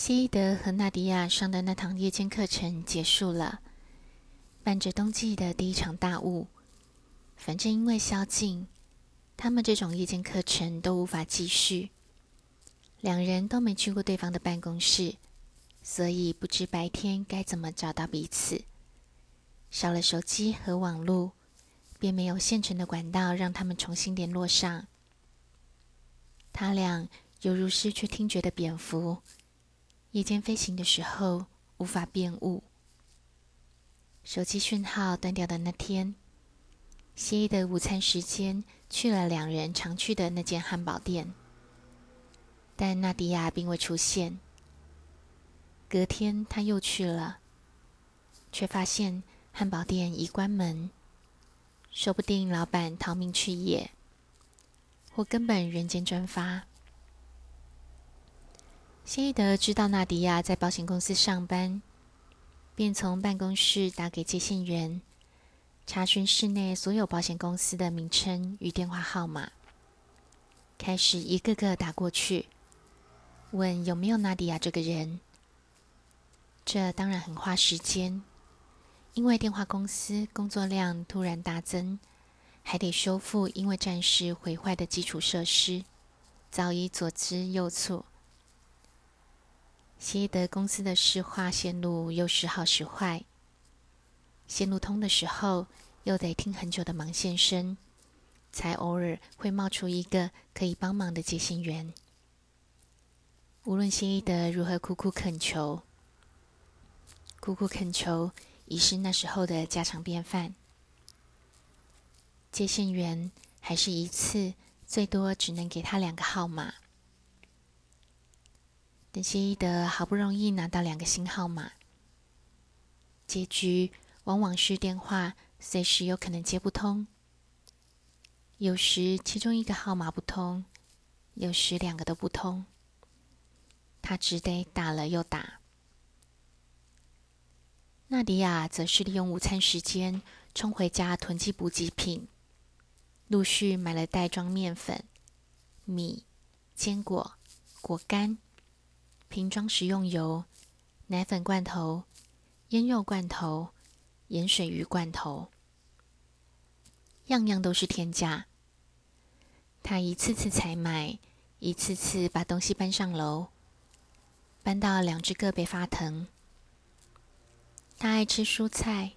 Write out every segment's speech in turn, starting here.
西伊德和纳迪亚上的那堂夜间课程结束了，伴着冬季的第一场大雾。反正因为宵禁，他们这种夜间课程都无法继续。两人都没去过对方的办公室，所以不知白天该怎么找到彼此。少了手机和网络，便没有现成的管道让他们重新联络上。他俩犹如失去听觉的蝙蝠。夜间飞行的时候无法辨物，手机讯号断掉的那天，谢伊德午餐时间去了两人常去的那间汉堡店，但纳迪亚并未出现。隔天他又去了，却发现汉堡店已关门，说不定老板逃命去夜，或根本人间蒸发。谢伊德知道纳迪亚在保险公司上班，便从办公室打给接线员，查询室内所有保险公司的名称与电话号码，开始一个个打过去，问有没有纳迪亚这个人。这当然很花时间，因为电话公司工作量突然大增，还得修复因为战事毁坏的基础设施，早已左支右絀。谢伊德公司的市话线路又时好时坏，线路通的时候，又得听很久的忙线声，才偶尔会冒出一个可以帮忙的接线员。无论谢伊德如何苦苦恳求，苦苦恳求已是那时候的家常便饭。接线员还是一次最多只能给他两个号码。等谢伊德好不容易拿到两个新号码，结局往往是电话随时有可能接不通。有时其中一个号码不通，有时两个都不通，他只得打了又打。纳迪亚则是利用午餐时间冲回家囤积补给品，陆续买了袋装面粉、米、坚果、果干。瓶装食用油、奶粉罐头、腌肉罐头、盐水鱼罐头，样样都是天价。他一次次采买，一次次把东西搬上楼，搬到两只胳膊发疼。他爱吃蔬菜，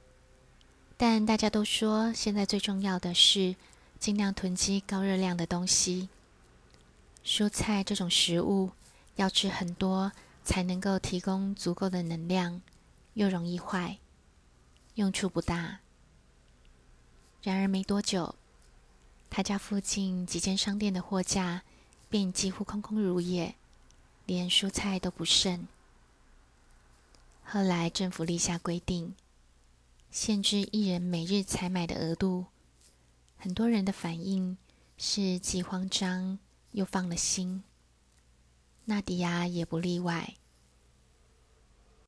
但大家都说现在最重要的是尽量囤积高热量的东西。蔬菜这种食物。要吃很多才能够提供足够的能量，又容易坏，用处不大。然而没多久，他家附近几间商店的货架便几乎空空如也，连蔬菜都不剩。后来政府立下规定，限制一人每日采买的额度。很多人的反应是既慌张又放了心。纳迪亚也不例外。